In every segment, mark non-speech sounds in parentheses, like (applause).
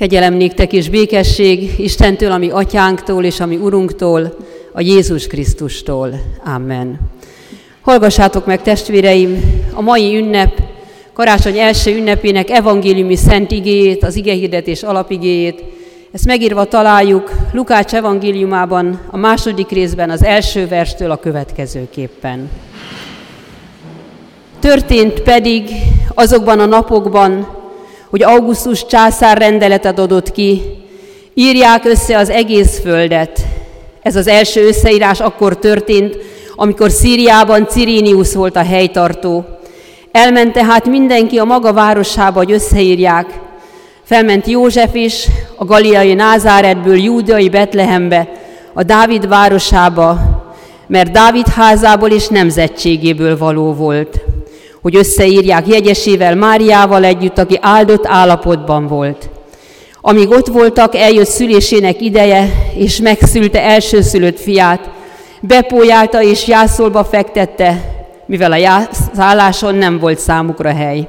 Kegyelem néktek és békesség Istentől, ami atyánktól és ami Urunktól, a Jézus Krisztustól. Amen. Hallgassátok meg, testvéreim, a mai ünnep, karácsony első ünnepének evangéliumi szent igéjét, az igehirdetés alapigéjét. Ezt megírva találjuk Lukács evangéliumában, a második részben, az első verstől a következőképpen. Történt pedig azokban a napokban, hogy Augustus császár rendeletet adott ki, írják össze az egész földet. Ez az első összeírás akkor történt, amikor Szíriában Cirínius volt a helytartó. Elment tehát mindenki a maga városába, hogy összeírják. Felment József is a galileai Názáretből Júdai Betlehembe, a Dávid városába, mert Dávid házából és nemzetségéből való volt hogy összeírják jegyesével Máriával együtt, aki áldott állapotban volt. Amíg ott voltak, eljött szülésének ideje, és megszülte elsőszülött fiát, bepójálta és jászolba fektette, mivel a szálláson nem volt számukra hely.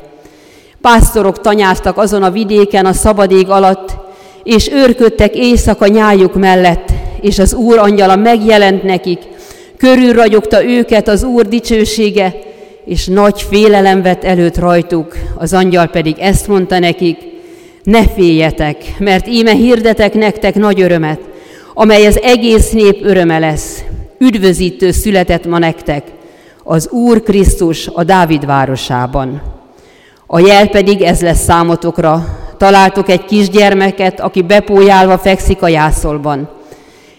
Pásztorok tanyáztak azon a vidéken a szabadég alatt, és őrködtek éjszaka nyájuk mellett, és az Úr angyala megjelent nekik, körülragyogta őket az Úr dicsősége, és nagy félelem vett előtt rajtuk, az angyal pedig ezt mondta nekik, ne féljetek, mert íme hirdetek nektek nagy örömet, amely az egész nép öröme lesz. Üdvözítő született ma nektek, az Úr Krisztus a Dávid városában. A jel pedig ez lesz számotokra, találtok egy kisgyermeket, aki bepójálva fekszik a jászolban.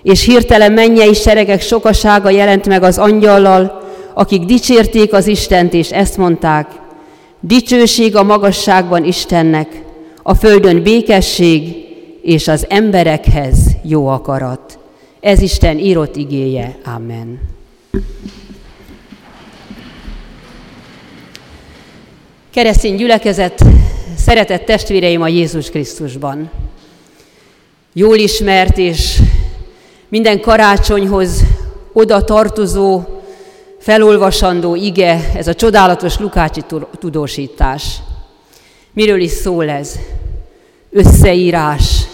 És hirtelen mennyei seregek sokasága jelent meg az angyallal, akik dicsérték az Istent, és ezt mondták, dicsőség a magasságban Istennek, a földön békesség, és az emberekhez jó akarat. Ez Isten írott igéje. Amen. Keresztény gyülekezet, szeretett testvéreim a Jézus Krisztusban. Jól ismert és minden karácsonyhoz oda tartozó felolvasandó ige, ez a csodálatos Lukácsi tudósítás. Miről is szól ez? Összeírás.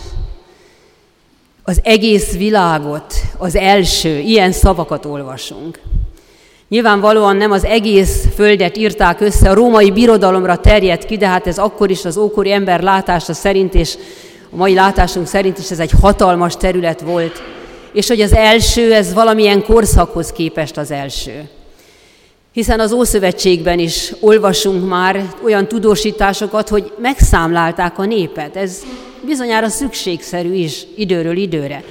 Az egész világot, az első, ilyen szavakat olvasunk. Nyilvánvalóan nem az egész földet írták össze, a római birodalomra terjedt ki, de hát ez akkor is az ókori ember látása szerint, és a mai látásunk szerint is ez egy hatalmas terület volt, és hogy az első, ez valamilyen korszakhoz képest az első. Hiszen az Ószövetségben is olvasunk már olyan tudósításokat, hogy megszámlálták a népet. Ez bizonyára szükségszerű is időről időre.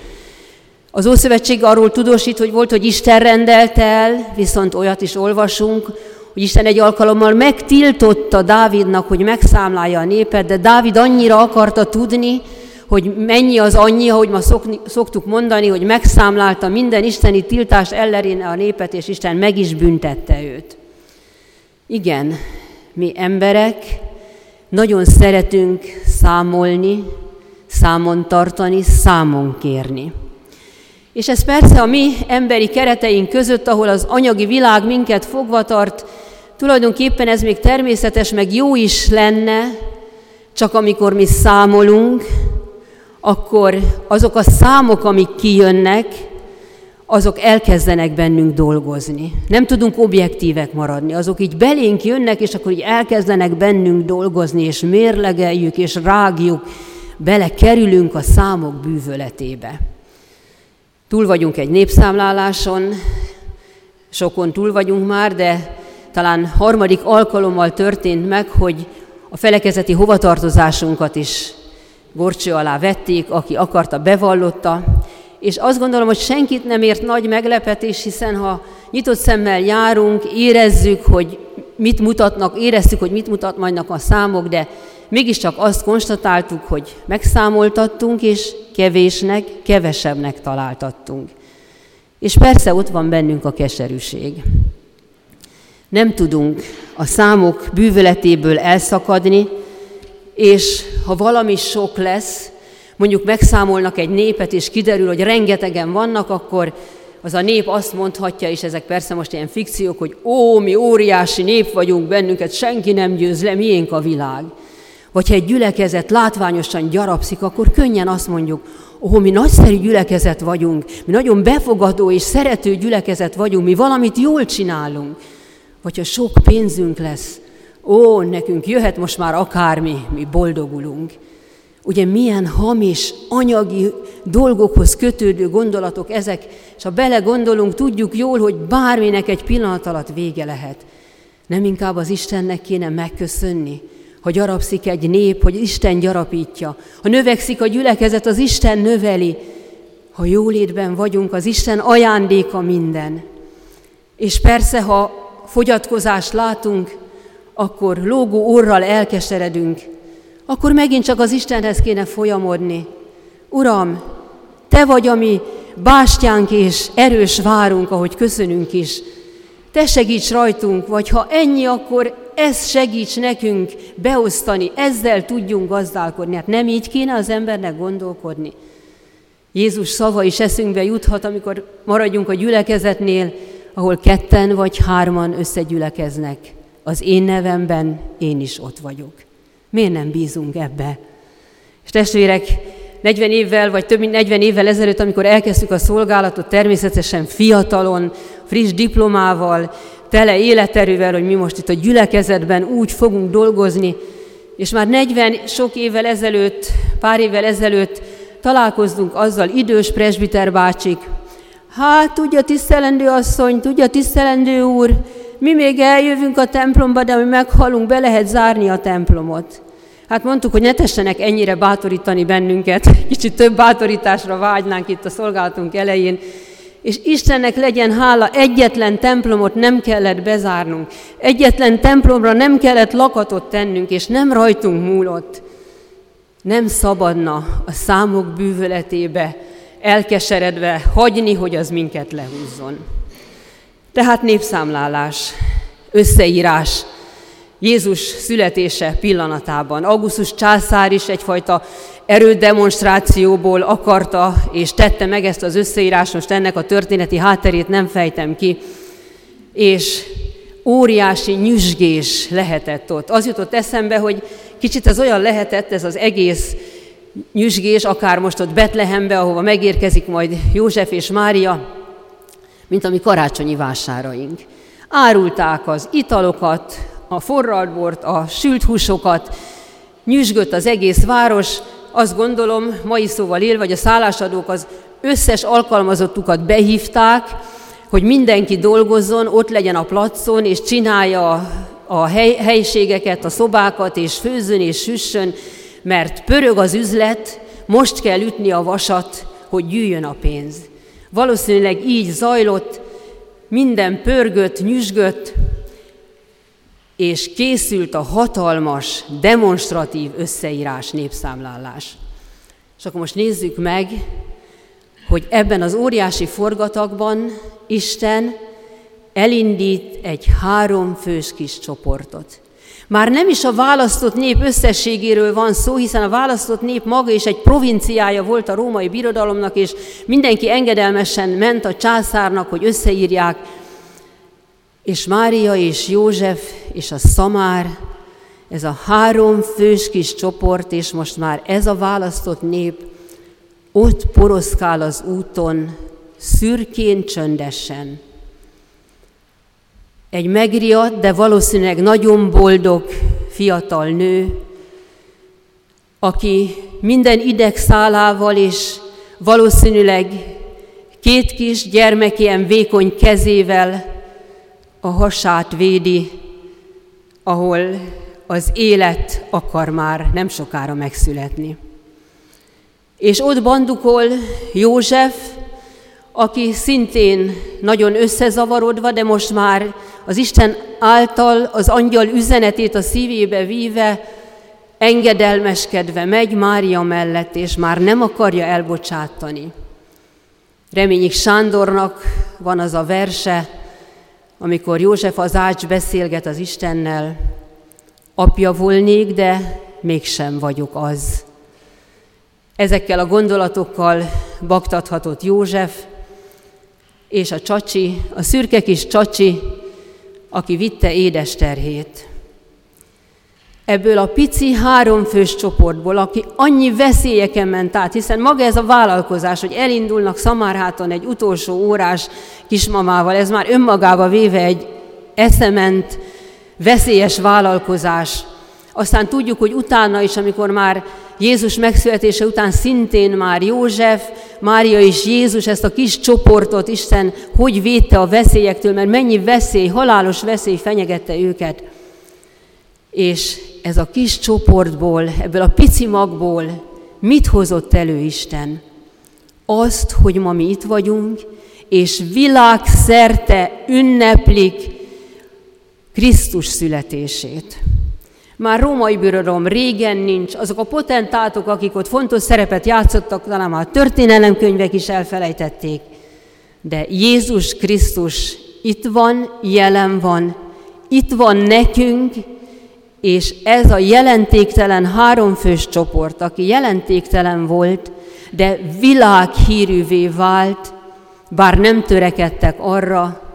Az Ószövetség arról tudósít, hogy volt, hogy Isten rendelt el, viszont olyat is olvasunk, hogy Isten egy alkalommal megtiltotta Dávidnak, hogy megszámlálja a népet, de Dávid annyira akarta tudni, hogy mennyi az annyi, ahogy ma szokni, szoktuk mondani, hogy megszámlálta minden isteni tiltást elleréne a népet, és Isten meg is büntette őt. Igen, mi emberek nagyon szeretünk számolni, számon tartani, számon kérni. És ez persze a mi emberi kereteink között, ahol az anyagi világ minket fogva tart, tulajdonképpen ez még természetes, meg jó is lenne, csak amikor mi számolunk, akkor azok a számok, amik kijönnek, azok elkezdenek bennünk dolgozni. Nem tudunk objektívek maradni, azok így belénk jönnek, és akkor így elkezdenek bennünk dolgozni, és mérlegeljük, és rágjuk, belekerülünk a számok bűvöletébe. Túl vagyunk egy népszámláláson, sokon túl vagyunk már, de talán harmadik alkalommal történt meg, hogy a felekezeti hovatartozásunkat is gorcső alá vették, aki akarta, bevallotta, és azt gondolom, hogy senkit nem ért nagy meglepetés, hiszen ha nyitott szemmel járunk, érezzük, hogy mit mutatnak, éreztük, hogy mit mutatnak a számok, de mégiscsak azt konstatáltuk, hogy megszámoltattunk, és kevésnek, kevesebbnek találtattunk. És persze ott van bennünk a keserűség. Nem tudunk a számok bűvöletéből elszakadni, és ha valami sok lesz, mondjuk megszámolnak egy népet, és kiderül, hogy rengetegen vannak, akkor az a nép azt mondhatja, és ezek persze most ilyen fikciók, hogy ó, mi óriási nép vagyunk, bennünket senki nem győz le, miénk a világ. Vagy ha egy gyülekezet látványosan gyarapszik, akkor könnyen azt mondjuk, ó, mi nagyszerű gyülekezet vagyunk, mi nagyon befogadó és szerető gyülekezet vagyunk, mi valamit jól csinálunk. Vagy ha sok pénzünk lesz, ó, nekünk jöhet most már akármi, mi boldogulunk. Ugye milyen hamis, anyagi dolgokhoz kötődő gondolatok ezek, és ha belegondolunk, tudjuk jól, hogy bárminek egy pillanat alatt vége lehet. Nem inkább az Istennek kéne megköszönni, ha gyarapszik egy nép, hogy Isten gyarapítja. Ha növekszik a gyülekezet, az Isten növeli. Ha jólétben vagyunk, az Isten ajándéka minden. És persze, ha fogyatkozást látunk, akkor lógó orral elkeseredünk, akkor megint csak az Istenhez kéne folyamodni. Uram, Te vagy a mi bástyánk és erős várunk, ahogy köszönünk is. Te segíts rajtunk, vagy ha ennyi, akkor ez segíts nekünk beosztani, ezzel tudjunk gazdálkodni. Hát nem így kéne az embernek gondolkodni. Jézus szava is eszünkbe juthat, amikor maradjunk a gyülekezetnél, ahol ketten vagy hárman összegyülekeznek. Az én nevemben én is ott vagyok. Miért nem bízunk ebbe? És testvérek, 40 évvel, vagy több mint 40 évvel ezelőtt, amikor elkezdtük a szolgálatot, természetesen fiatalon, friss diplomával, tele életerővel, hogy mi most itt a gyülekezetben úgy fogunk dolgozni, és már 40 sok évvel ezelőtt, pár évvel ezelőtt találkoztunk azzal idős presbiter bácsik, hát tudja tisztelendő asszony, tudja tisztelendő úr, mi még eljövünk a templomba, de mi meghalunk, be lehet zárni a templomot. Hát mondtuk, hogy ne tessenek ennyire bátorítani bennünket, (laughs) kicsit több bátorításra vágynánk itt a szolgálatunk elején, és Istennek legyen hála, egyetlen templomot nem kellett bezárnunk, egyetlen templomra nem kellett lakatot tennünk, és nem rajtunk múlott. Nem szabadna a számok bűvöletébe elkeseredve hagyni, hogy az minket lehúzzon. Tehát népszámlálás, összeírás, Jézus születése pillanatában. Augustus császár is egyfajta erődemonstrációból akarta és tette meg ezt az összeírás, most ennek a történeti hátterét nem fejtem ki, és óriási nyüzsgés lehetett ott. Az jutott eszembe, hogy kicsit ez olyan lehetett, ez az egész nyüzsgés, akár most ott Betlehembe, ahova megérkezik majd József és Mária, mint a mi karácsonyi vásáraink. Árulták az italokat, a forralt a sült húsokat, nyüzsgött az egész város, azt gondolom, mai szóval él, vagy a szállásadók az összes alkalmazottukat behívták, hogy mindenki dolgozzon, ott legyen a placon, és csinálja a hely, helyiségeket, a szobákat, és főzzön és süssön, mert pörög az üzlet, most kell ütni a vasat, hogy gyűjjön a pénz. Valószínűleg így zajlott, minden pörgött, nyüzsgött, és készült a hatalmas, demonstratív összeírás, népszámlálás. És akkor most nézzük meg, hogy ebben az óriási forgatagban Isten elindít egy három fős kis csoportot. Már nem is a választott nép összességéről van szó, hiszen a választott nép maga is egy provinciája volt a római birodalomnak, és mindenki engedelmesen ment a császárnak, hogy összeírják és Mária és József és a Szamár, ez a három fős kis csoport, és most már ez a választott nép ott poroszkál az úton, szürkén, csöndesen. Egy megriadt, de valószínűleg nagyon boldog fiatal nő, aki minden idegszálával és valószínűleg két kis gyermek ilyen vékony kezével a hasát védi, ahol az élet akar már nem sokára megszületni. És ott bandukol József, aki szintén nagyon összezavarodva, de most már az Isten által az angyal üzenetét a szívébe víve, engedelmeskedve megy Mária mellett, és már nem akarja elbocsátani. Reményik Sándornak van az a verse, amikor József az ács beszélget az Istennel, apja volnék, de mégsem vagyok az. Ezekkel a gondolatokkal baktathatott József, és a csacsi, a szürke kis csacsi, aki vitte édes terhét. ebből a pici háromfős csoportból, aki annyi veszélyeken ment át, hiszen maga ez a vállalkozás, hogy elindulnak Szamárháton egy utolsó órás kismamával, ez már önmagába véve egy eszement, veszélyes vállalkozás. Aztán tudjuk, hogy utána is, amikor már Jézus megszületése után szintén már József, Mária és Jézus ezt a kis csoportot Isten hogy védte a veszélyektől, mert mennyi veszély, halálos veszély fenyegette őket. És ez a kis csoportból, ebből a pici magból mit hozott elő Isten? Azt, hogy ma mi itt vagyunk, és világszerte ünneplik Krisztus születését. Már római birodalom régen nincs, azok a potentátok, akik ott fontos szerepet játszottak, talán már történelemkönyvek is elfelejtették. De Jézus Krisztus itt van, jelen van, itt van nekünk, és ez a jelentéktelen háromfős csoport, aki jelentéktelen volt, de világhírűvé vált, bár nem törekedtek arra,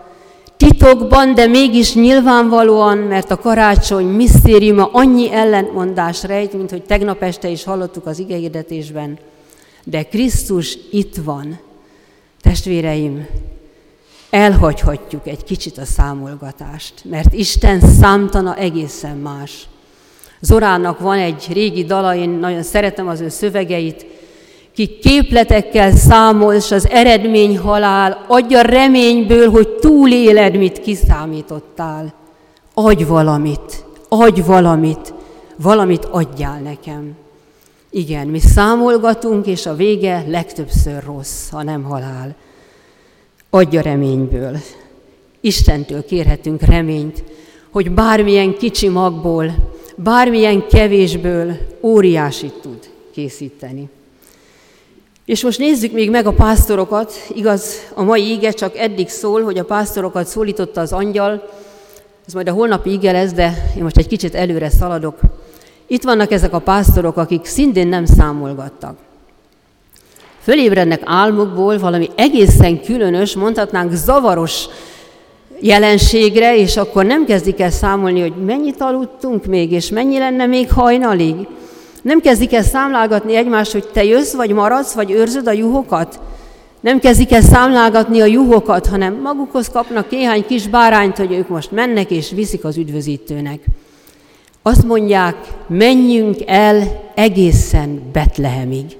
titokban, de mégis nyilvánvalóan, mert a karácsony misztériuma annyi ellentmondás rejt, mint hogy tegnap este is hallottuk az igehirdetésben. De Krisztus itt van. Testvéreim, elhagyhatjuk egy kicsit a számolgatást, mert Isten számtana egészen más. Zorának van egy régi dala, én nagyon szeretem az ő szövegeit, ki képletekkel számol, és az eredmény halál, adja reményből, hogy túléled, mit kiszámítottál. Adj valamit, adj valamit, valamit adjál nekem. Igen, mi számolgatunk, és a vége legtöbbször rossz, ha nem halál. Adja reményből. Istentől kérhetünk reményt, hogy bármilyen kicsi magból, bármilyen kevésből óriásit tud készíteni. És most nézzük még meg a pásztorokat. Igaz, a mai ige csak eddig szól, hogy a pásztorokat szólította az angyal. Ez majd a holnapi ige lesz, de én most egy kicsit előre szaladok. Itt vannak ezek a pásztorok, akik szintén nem számolgattak. Fölébrednek álmukból valami egészen különös, mondhatnánk zavaros jelenségre, és akkor nem kezdik el számolni, hogy mennyit aludtunk még, és mennyi lenne még hajnalig, nem kezdik el számlálgatni egymást, hogy te jössz, vagy maradsz, vagy őrzöd a juhokat? Nem kezdik el számlálgatni a juhokat, hanem magukhoz kapnak néhány kis bárányt, hogy ők most mennek és viszik az üdvözítőnek. Azt mondják, menjünk el egészen Betlehemig.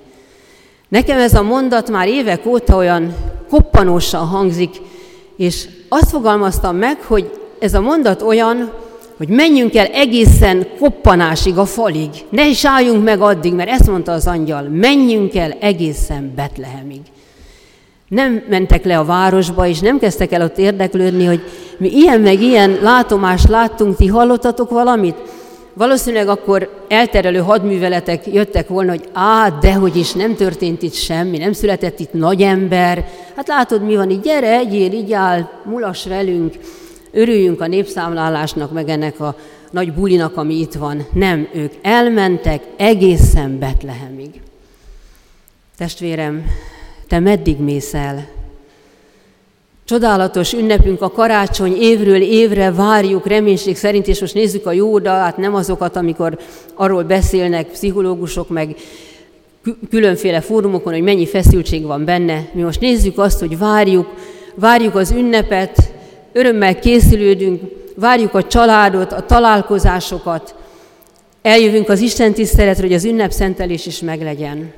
Nekem ez a mondat már évek óta olyan koppanósan hangzik, és azt fogalmaztam meg, hogy ez a mondat olyan, hogy menjünk el egészen koppanásig a falig. Ne is álljunk meg addig, mert ezt mondta az angyal, menjünk el egészen Betlehemig. Nem mentek le a városba, és nem kezdtek el ott érdeklődni, hogy mi ilyen meg ilyen látomást láttunk, ti hallottatok valamit? Valószínűleg akkor elterelő hadműveletek jöttek volna, hogy á, dehogy is nem történt itt semmi, nem született itt nagy ember. Hát látod, mi van itt, gyere, egyél, így áll, mulas velünk. Örüljünk a népszámlálásnak, meg ennek a nagy bulinak, ami itt van. Nem, ők elmentek egészen Betlehemig. Testvérem, te meddig mész el? Csodálatos ünnepünk a karácsony, évről évre várjuk reménység szerint, és most nézzük a jó hát nem azokat, amikor arról beszélnek pszichológusok, meg különféle fórumokon, hogy mennyi feszültség van benne. Mi most nézzük azt, hogy várjuk, várjuk az ünnepet, örömmel készülődünk, várjuk a családot, a találkozásokat, eljövünk az Isten tiszteletre, hogy az ünnepszentelés is meglegyen.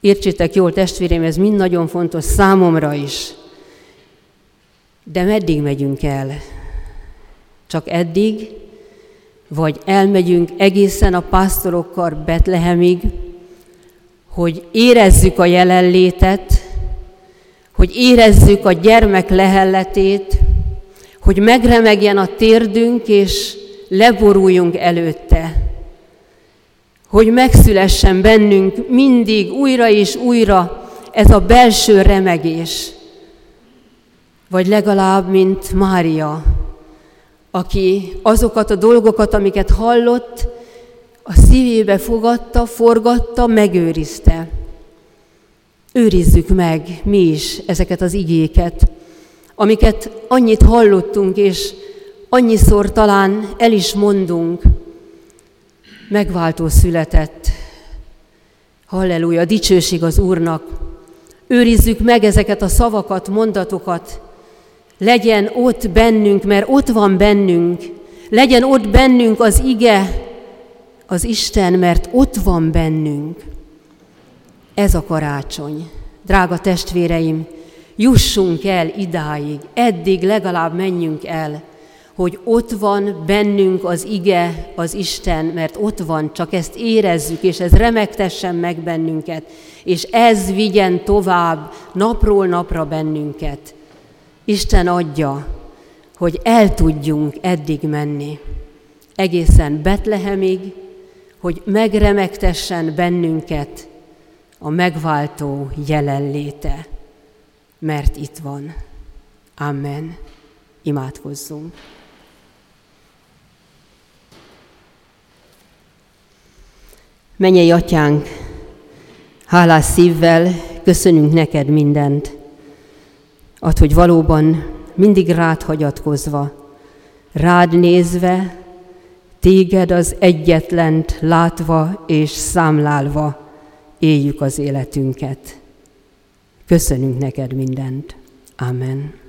Értsétek jól, testvérem, ez mind nagyon fontos számomra is. De meddig megyünk el? Csak eddig? Vagy elmegyünk egészen a pásztorokkal Betlehemig, hogy érezzük a jelenlétet, hogy érezzük a gyermek lehelletét, hogy megremegjen a térdünk, és leboruljunk előtte. Hogy megszülessen bennünk mindig újra és újra ez a belső remegés. Vagy legalább, mint Mária, aki azokat a dolgokat, amiket hallott, a szívébe fogadta, forgatta, megőrizte. Őrizzük meg mi is ezeket az igéket, amiket annyit hallottunk, és annyiszor talán el is mondunk, megváltó született. Halleluja, dicsőség az Úrnak. Őrizzük meg ezeket a szavakat, mondatokat. Legyen ott bennünk, mert ott van bennünk. Legyen ott bennünk az ige, az Isten, mert ott van bennünk. Ez a karácsony. Drága testvéreim, jussunk el idáig, eddig legalább menjünk el, hogy ott van bennünk az ige, az Isten, mert ott van, csak ezt érezzük, és ez remektessen meg bennünket, és ez vigyen tovább napról napra bennünket. Isten adja, hogy el tudjunk eddig menni, egészen Betlehemig, hogy megremegtessen bennünket a megváltó jelenléte, mert itt van. Amen. Imádkozzunk. Menjei atyánk, hálás szívvel köszönünk neked mindent. Ad, hogy valóban mindig rád hagyatkozva, rád nézve, téged az egyetlent látva és számlálva éljük az életünket. Köszönünk neked mindent. Amen.